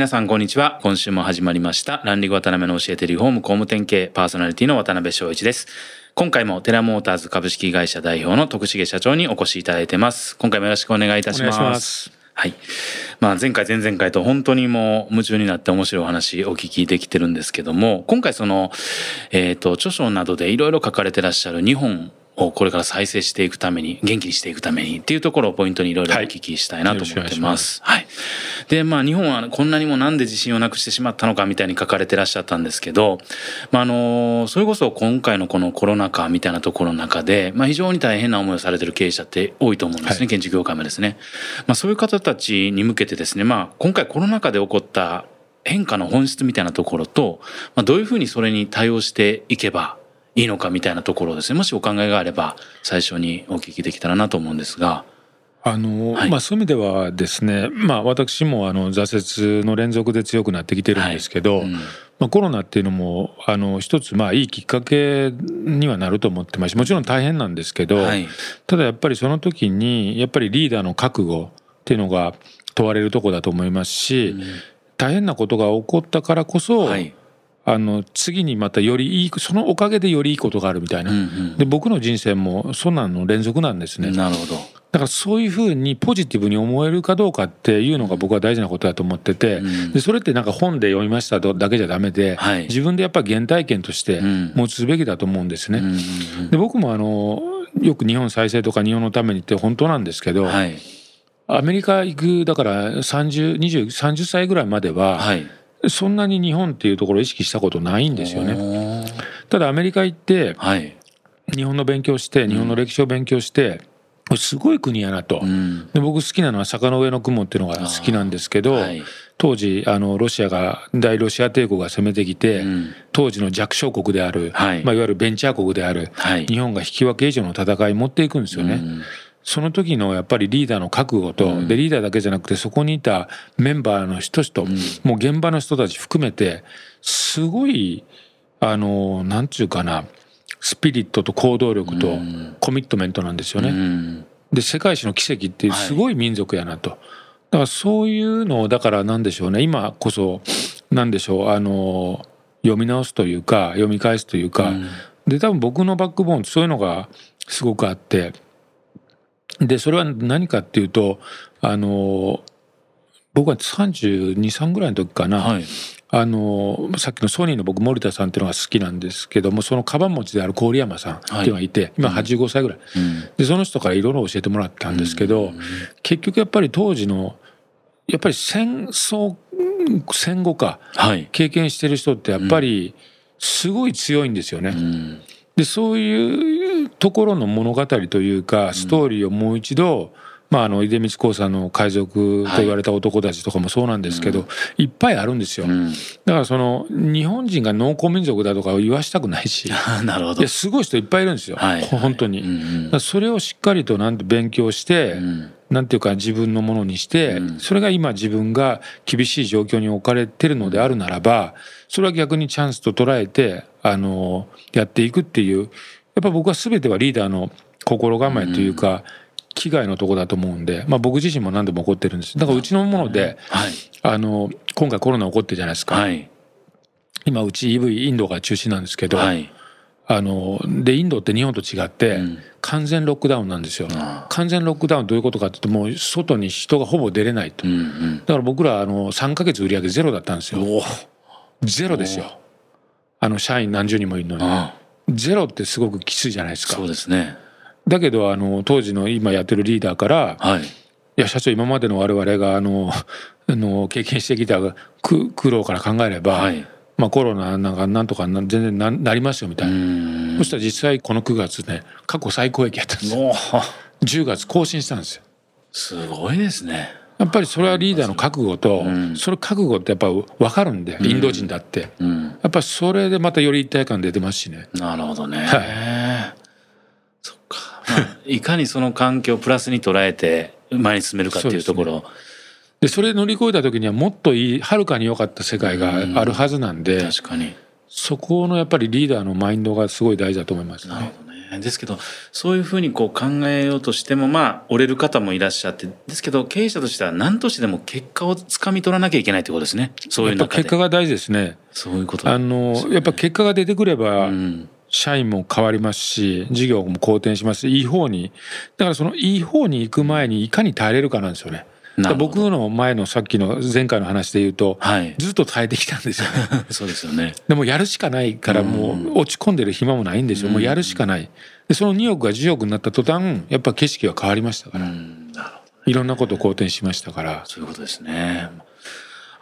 皆さんこんにちは。今週も始まりました。ランディング渡辺の教えてリフォーム工務店系パーソナリティの渡辺翔一です。今回もテラモーターズ株式会社代表の徳重社長にお越しいただいてます。今回もよろしくお願いいたします。はい。まあ前回前々回と本当にもう夢中になって面白いお話お聞きできてるんですけども、今回その、えっ、ー、と、著書などでいろいろ書かれてらっしゃる日本をこれから再生していくために、元気にしていくためにっていうところをポイントにいろいろお聞きしたいなと思ってます。はい。で、まあ日本はこんなにもなんで自信をなくしてしまったのかみたいに書かれてらっしゃったんですけど、まああの、それこそ今回のこのコロナ禍みたいなところの中で、まあ非常に大変な思いをされてる経営者って多いと思うんですね、はい、建築業界もですね。まあそういう方たちに向けてですね、まあ今回コロナ禍で起こった変化の本質みたいなところと、まあ、どういうふうにそれに対応していけばいいのかみたいなところですね。もしお考えがあれば最初にお聞きできたらなと思うんですが。あの、はい、まあそういう意味ではですね、まあ私もあの挫折の連続で強くなってきてるんですけど、はい。うん、まあコロナっていうのもあの一つまあいいきっかけにはなると思ってますし、もちろん大変なんですけど、はい、ただやっぱりその時にやっぱりリーダーの覚悟っていうのが問われるとこだと思いますし、うん、大変なことが起こったからこそ、はいあの次にまたよりいいそのおかげでよりいいことがあるみたいな、うんうん、で僕の人生もそんなの連続なんですね。なるほど。だからそういうふうにポジティブに思えるかどうかっていうのが僕は大事なことだと思ってて、うん、でそれってなんか本で読みましただけじゃダメで、はい、自分でやっぱり原体験として持つべきだと思うんですね。で僕もあのよく日本再生とか日本のためにって本当なんですけど、はい、アメリカ行くだから302030歳ぐらいまでは、はいそんなに日本っていうところを意識したことないんですよね。ただアメリカ行って、はい、日本の勉強して日本の歴史を勉強して、うん、すごい国やなと、うん、で僕好きなのは坂の上の雲っていうのが好きなんですけど、はい、当時あのロシアが大ロシア帝国が攻めてきて、うん、当時の弱小国である、はい、まあ、いわゆるベンチャー国である、日本が引き分け以上の戦い持っていくんですよね。その時のやっぱりリーダーの覚悟と、うん、でリーダーだけじゃなくてそこにいたメンバーの人々、うん、もう現場の人たち含めてすごいあのなんちゅうかなスピリットと行動力とコミットメントなんですよね。うん、で世界史の奇跡っていうすごい民族やなと。はい、だからそういうのをだからなんでしょうね今こそなんでしょうあの読み直すというか読み返すというか、で多分僕のバックボーンそういうのがすごくあって。でそれは何かっていうとあの僕は323ぐらいの時かな、はい、あのさっきのソニーの僕森田さんっていうのが好きなんですけどもそのカバン持ちである郡山さんっていうのがいて、はい、今85歳ぐらい、うん、でその人からいろいろ教えてもらったんですけど、うん、結局やっぱり当時のやっぱり戦争戦後か、はい、経験してる人ってやっぱりすごい強いんですよね。うん。でそういうところの物語というかストーリーをもう一度、まあ、あの出光興産の海賊と言われた男たちとかもそうなんですけど、はい、いっぱいあるんですよ、うん、だからその日本人が農耕民族だとか言わしたくないし なるほど。いやすごい人いっぱいいるんですよ、はい、本当に、それをしっかりとなんて勉強して、うん。なんていうか自分のものにして、それが今自分が厳しい状況に置かれてるのであるならばそれは逆にチャンスと捉えてあのやっていくっていうやっぱ僕は全てはリーダーの心構えというか、危害のとこだと思うんで、まあ、僕自身も何度も起こってるんです。だからうちのもので、はい、あの今回コロナ起こってるじゃないですか、はい、今うち EV インドが中心なんですけど、はい、あのでインドって日本と違って、完全ロックダウンなんですよ、完全ロックダウンどういうことかっていうともう外に人がほぼ出れないと、うんうん、だから僕らあの3か月売り上げゼロだったんですよ。ゼロですよ。あの社員何十人もいるのにゼロってすごくきついじゃないですか。そうですね。だけどあの当時の今やってるリーダーから「はい、いや社長今までの我々があの あの経験してきた苦労から考えれば、はい、まあ、コロナなんかなんとか全然ななりますよみたいな。そしたら実際この9月ね過去最高益やったんですよ。10月更新したんですよ。すごいですねやっぱりそれはリーダーの覚悟と、それ覚悟ってやっぱ分かるんで、インド人だって、やっぱりそれでまたより一体感出てますしね。なるほどね。はい、そっか、まあ、いかにその環境をプラスに捉えて前に進めるかっていうところ。で、それ乗り越えた時にはもっといいはるかに良かった世界があるはずなんで、確かに。そこのやっぱりリーダーのマインドがすごい大事だと思いますね。なるほどですけどそういうふうにこう考えようとしてもまあ折れる方もいらっしゃってですけど経営者としては何としてでも結果をつかみ取らなきゃいけないということですね。そういう結果が大事ですね。そういうこと、ね、あのやっぱ結果が出てくれば、うん、社員も変わりますし事業も好転しますいい方にだからそのいい方に行く前にいかに耐えれるかなんですよね。僕の前のさっきの前回の話で言うと、はい、ずっと耐えてきたんですよね。そうですよね。でもやるしかないからもう落ち込んでる暇もないんですよ。もうやるしかない。でその2億が10億になった途端やっぱ景色が変わりましたから。いろんなこと好転しましたから。そういうことですね。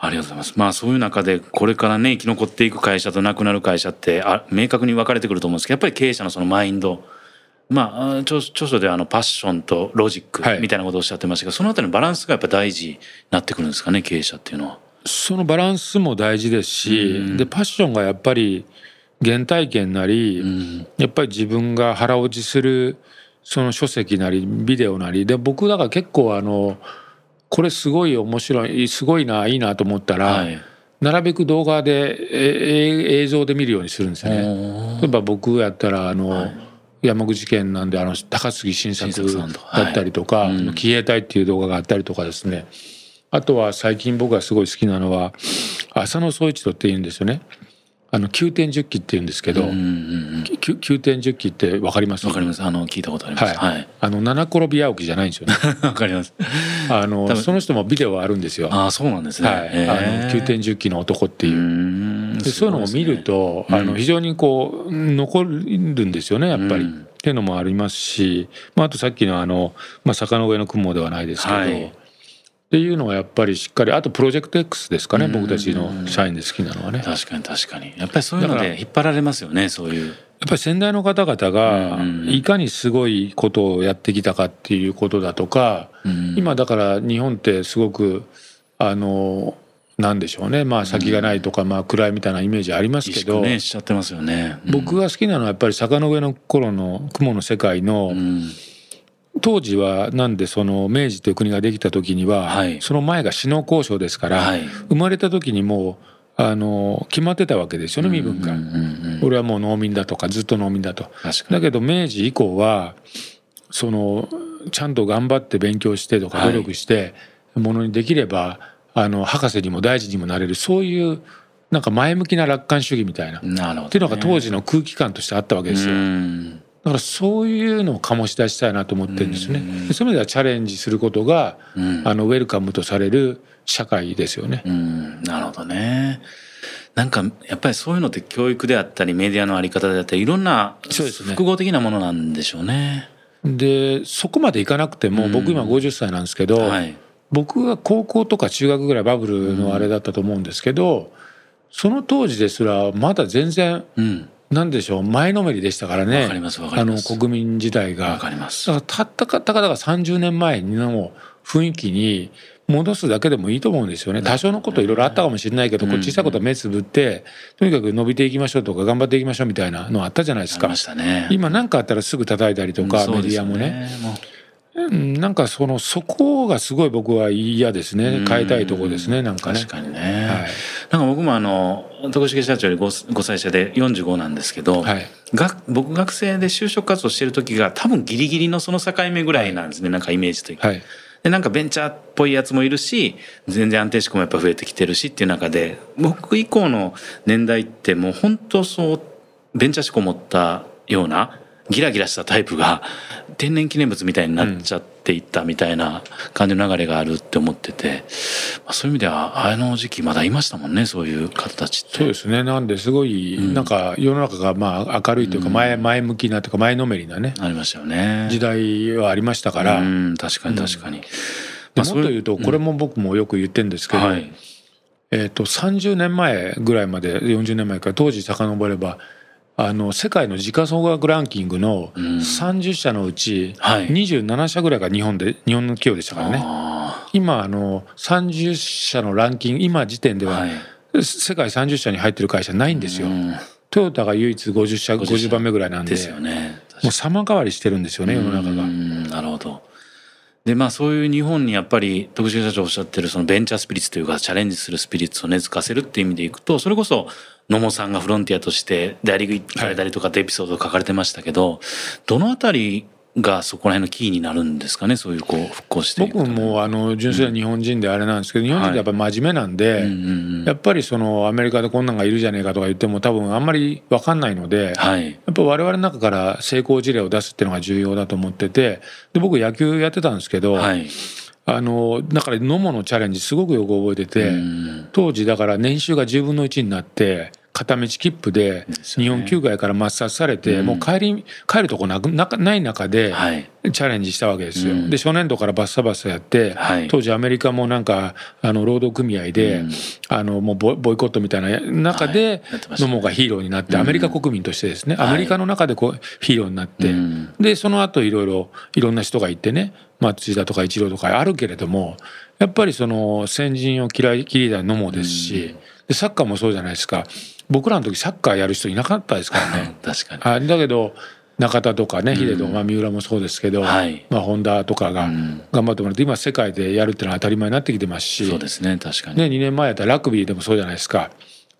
ありがとうございます。まあそういう中でこれからね生き残っていく会社となくなる会社ってあ明確に分かれてくると思うんですけどやっぱり経営者のそのマインドまあ、著書ではあのパッションとロジックみたいなことをおっしゃってましたけど、はい、そのあたりのバランスがやっぱ大事になってくるんですかね経営者っていうのは。そのバランスも大事ですし、うん、でパッションがやっぱり原体験なり、うん、やっぱり自分が腹落ちするその書籍なりビデオなり。で僕だから結構あのこれすごい面白いすごいないいなと思ったら、はい、なるべく動画で映像で見るようにするんですよね。例えば僕やったらあの、はい山口県なんであの高杉晋作だったりとか、はい。うん、騎兵隊っていう動画があったりとかですね。あとは最近僕がすごい好きなのは浅野総一郎っていうんですよね。あの9点10期って言うんですけど、うんうんうん、9点10期ってわかります？わかります。あの聞いたことあります、はい、はい、あの七転び八起きじゃないんですよね。わかります。あのその人もビデオはあるんですよ。あそうなんですね、はい、あの9点10期の男っていう。でそういうのを見ると、あの非常にこう残るんですよねやっぱり、っていうのもありますし、まあ、あとさっきのあの、まあ、坂の上の雲ではないですけど、はい、っていうのはやっぱりしっかりあとプロジェクト X ですかね僕たちの社員で好きなのはね。確かに確かに。やっぱりそういうので引っ張られますよねそういう。やっぱり先代の方々がいかにすごいことをやってきたかっていうことだとか、今だから日本ってすごくあのなんでしょうね。まあ先がないとか、まあ暗いみたいなイメージありますけど、ね、しちゃってますよね、僕が好きなのはやっぱり坂の上の頃の雲の世界の、当時はなんでその明治という国ができた時には、その前が死の交渉ですから、生まれた時にもうあの決まってたわけですよね身分が、俺はもう農民だとかずっと農民だと。だけど明治以降はそのちゃんと頑張って勉強してとか努力してものにできればあの博士にも大臣にもなれるそういうなんか前向きな楽観主義みたいななるほど、ね、っていうのが当時の空気感としてあったわけですよ。だからそういうのを醸し出したいなと思ってるんですね。そういう意味ではチャレンジすることが、あのウェルカムとされる社会ですよね。なるほどね。なんかやっぱりそういうのって教育であったりメディアのあり方であったりいろんな複合的なものなんでしょうね。でそこまでいかなくても僕今50歳なんですけど、はい、僕が高校とか中学ぐらいバブルのあれだったと思うんですけど、その当時ですらまだ全然、なんでしょう前のめりでしたからねあの国民自体が。だからたったかたかだか30年前の雰囲気に戻すだけでもいいと思うんですよね。多少のこといろいろあったかもしれないけど、こ小さいことは目つぶって、とにかく伸びていきましょうとか頑張っていきましょうみたいなのあったじゃないですか。今何かあったらすぐ叩いたりとか、メディアもね。なんかそのそこがすごい僕は嫌ですね。変えたいとこですねなんかね。確かにね、はい、なんか僕もあの徳重社長より 5, 5歳差で45なんですけど、はい、が僕学生で就職活動してる時が多分ギリギリのその境目ぐらいなんですねなんかイメージというか、はい、でなんかベンチャーっぽいやつもいるし全然安定志向もやっぱ増えてきてるしっていう中で僕以降の年代ってもう本当そうベンチャー志向持ったようなギラギラしたタイプが天然記念物みたいになっちゃっていったみたいな感じの流れがあるって思ってて、まあ、そういう意味ではあの時期まだいましたもんねそういう方たちって。そうですね。なんですごい、うん、なんか世の中がまあ明るいというか前,、前向きなというか前のめりなねありましたよね。時代はありましたから。確かに確かに。まあ、もっと言うとこれも僕もよく言ってるんですけど、はい、えー、と30年前ぐらいまで40年前から当時遡ればあの世界の時価総額ランキングの30社のうち27社ぐらいが日本で日本の企業でしたからね、今あの30社のランキング今時点では、世界30社に入ってる会社ないんですよ。トヨタが唯一50社50番目ぐらいなんで。ですよね。もう様変わりしてるんですよね世の中が。なるほど。でまあそういう日本にやっぱり徳重社長おっしゃってるそのベンチャースピリッツというかチャレンジするスピリッツを根付かせるっていう意味でいくとそれこそ野茂さんがフロンティアとして大リーグ行かれたりとかってエピソードを書かれてましたけど、はい、どのあたりがそこら辺のキーになるんですかね？そういうこう復興して僕もあの純粋な日本人であれなんですけど、日本人ってやっぱ真面目なんで、やっぱりそのアメリカでこんなんがいるじゃねえかとか言っても多分あんまり分かんないので、はい、やっぱ我々の中から成功事例を出すっていうのが重要だと思っててで僕野球やってたんですけど、はいあのだから野茂のチャレンジすごくよく覚えてて当時だから年収が10分の1になって片道切符で日本球界から抹殺されて、もう帰り帰るとこなくない中でチャレンジしたわけですよ。で初年度からバッサバッサやって、当時アメリカもなんかあの労働組合で、あのもうボイコットみたいな中で野茂がヒーローになってアメリカ国民としてですね、アメリカの中でこうヒーローになって、でその後いろいろいろんな人がいてね松井田とか一郎とかあるけれどもやっぱりその先陣を切り切りだ野茂ですし、でサッカーもそうじゃないですか。僕らの時サッカーやる人いなかったですからね。確かに。あだけど中田とかね秀人、まあ、三浦もそうですけど、はい、まあ、本田とかが頑張ってもらって今世界でやるっていうのは当たり前になってきてますし。そうですね確かに。ね2年前やったらラグビーでもそうじゃないですか。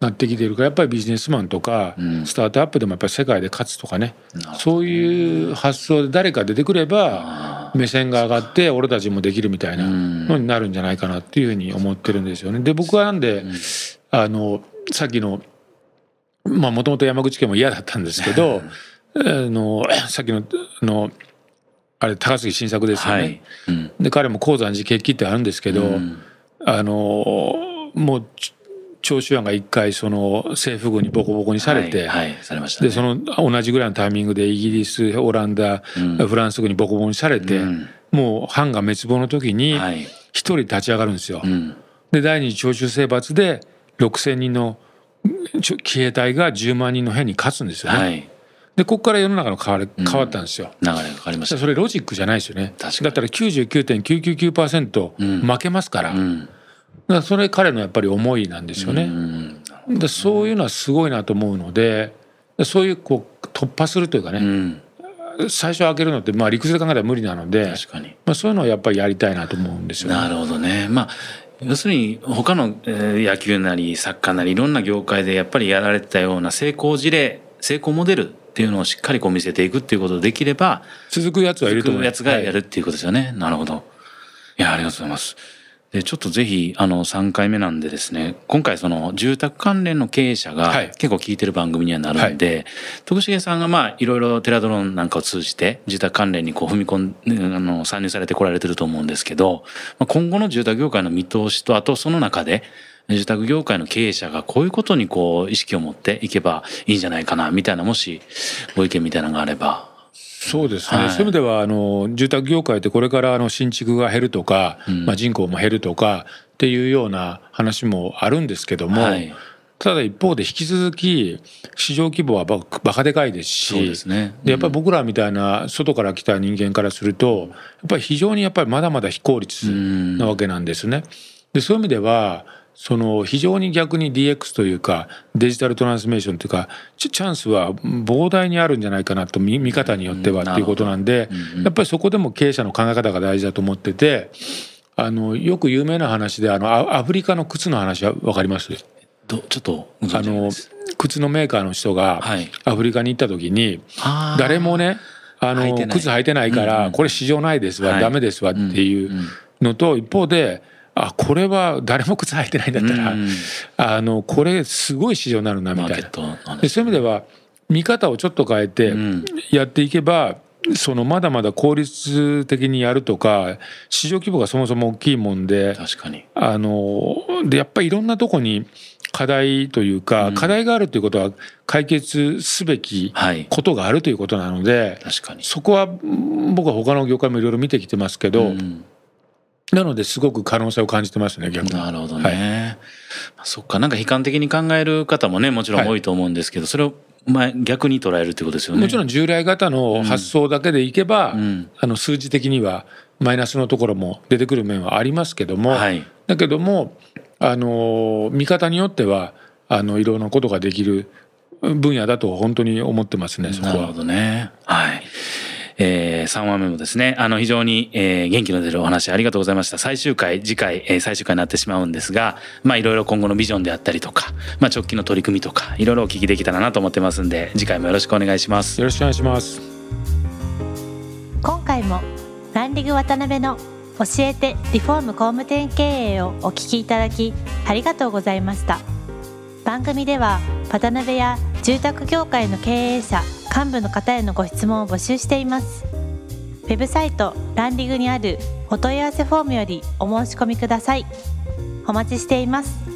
なってきてるからやっぱりビジネスマンとか、スタートアップでもやっぱり世界で勝つとかね、そういう発想で誰か出てくれば目線が上がって俺たちもできるみたいなのになるんじゃないかなっていうふうに思ってるんですよね。で僕はなんで、あのさっきのまあもともと山口県も嫌だったんですけどあの さっきののあれ高杉晋作ですよね。はい。うん、で彼も鉱山寺決起ってあるんですけど、うん、あのもう長州藩が一回その政府軍にボコボコにされて、はいはいね、でその同じぐらいのタイミングでイギリスオランダ、うん、フランス軍にボコボコにされて、もう藩が滅亡の時に一人立ち上がるんですよ。で第二次長州征伐で6,000人の騎兵隊が10万人の兵に勝つんですよね。はい、でここから世の中の変わ変わったんですよ。流れが変わりました。それロジックじゃないですよね。だったら99.999%負けますから。うん、だそれ彼のやっぱり思いなんですよね。うん、でそういうのはすごいなと思うのでそういうこう突破するというかね、うん、最初開けるのってまあ理屈で考えたら無理なのでまあ、そういうのをやっぱりやりたいなと思うんですよ、ね、なるほどね。まあ要するに他の野球なりサッカーなりいろんな業界でやっぱりやられてたような成功事例成功モデルっていうのをしっかりこう見せていくっていうことができれば続くやつはいると思う。やつがやるっていうことですよね、はい、なるほど。いやありがとうございますでちょっとぜひあの3回目なんでですね今回その住宅関連の経営者が結構聞いてる番組にはなるんで、はい、徳重さんがまあいろいろテラドローンなんかを通じて住宅関連にこう踏み込んあの参入されてこられてると思うんですけど今後の住宅業界の見通しとあとその中で住宅業界の経営者がこういうことにこう意識を持っていけばいいんじゃないかなみたいなもしご意見みたいなのがあればそうですね、はい、そういう意味ではあの住宅業界ってこれからあの新築が減るとか、うん、まあ、人口も減るとかっていうような話もあるんですけども、はい、ただ一方で引き続き市場規模はバカでかいですしですね、うん、でやっぱり僕らみたいな外から来た人間からするとやっぱり非常にやっぱりまだまだ非効率なわけなんですね。でそういう意味ではその非常に逆に DX というかデジタルトランスメーションというかチャンスは膨大にあるんじゃないかなと見方によってはっていうことなんでやっぱりそこでも経営者の考え方が大事だと思っててあのよく有名な話であのアフリカの靴の話は分かります？ちょっとあの靴のメーカーの人がアフリカに行った時に誰もねあの靴履いてないからこれ市場ないですわダメですわっていうのと一方であこれは誰も靴履いてないんだったら、うん、あのこれすごい市場になるなみたいな。でそういう意味では見方をちょっと変えてやっていけば、うん、そのまだまだ効率的にやるとか市場規模がそもそも大きいもんで確かに。あのでやっぱりいろんなとこに課題というか、うん、課題があるということは解決すべきことがあるということなので、はい、確かに。そこは僕は他の業界もいろいろ見てきてますけど、うんなのですごく可能性を感じてますね逆に。なるほどね。はい、そっかなんか悲観的に考える方もねもちろん多いと思うんですけど、はい、それをまあ逆に捉えるってことですよね。もちろん従来型の発想だけでいけば、うん、あの数字的にはマイナスのところも出てくる面はありますけども、はい、だけどもあの見方によってはあのいろんなことができる分野だと本当に思ってますねそこは。なるほどねはいえー、3話目もですね、あの、非常に、えー、元気の出るお話ありがとうございました。最終回、次回、えー、最終回になってしまうんですが、まあ、いろいろ今後のビジョンであったりとか、まあ、直近の取り組みとか、いろいろお聞きできたらなと思ってますんで、次回もよろしくお願いします。よろしくお願いします。今回も、ランディグ渡辺の教えてリフォーム工務店経営をお聞きいただき、ありがとうございました。番組では、渡辺や住宅業界の経営者、幹部の方へのご質問を募集しています。ウェブサイトランディングにあるお問い合わせフォームよりお申し込みください。お待ちしています。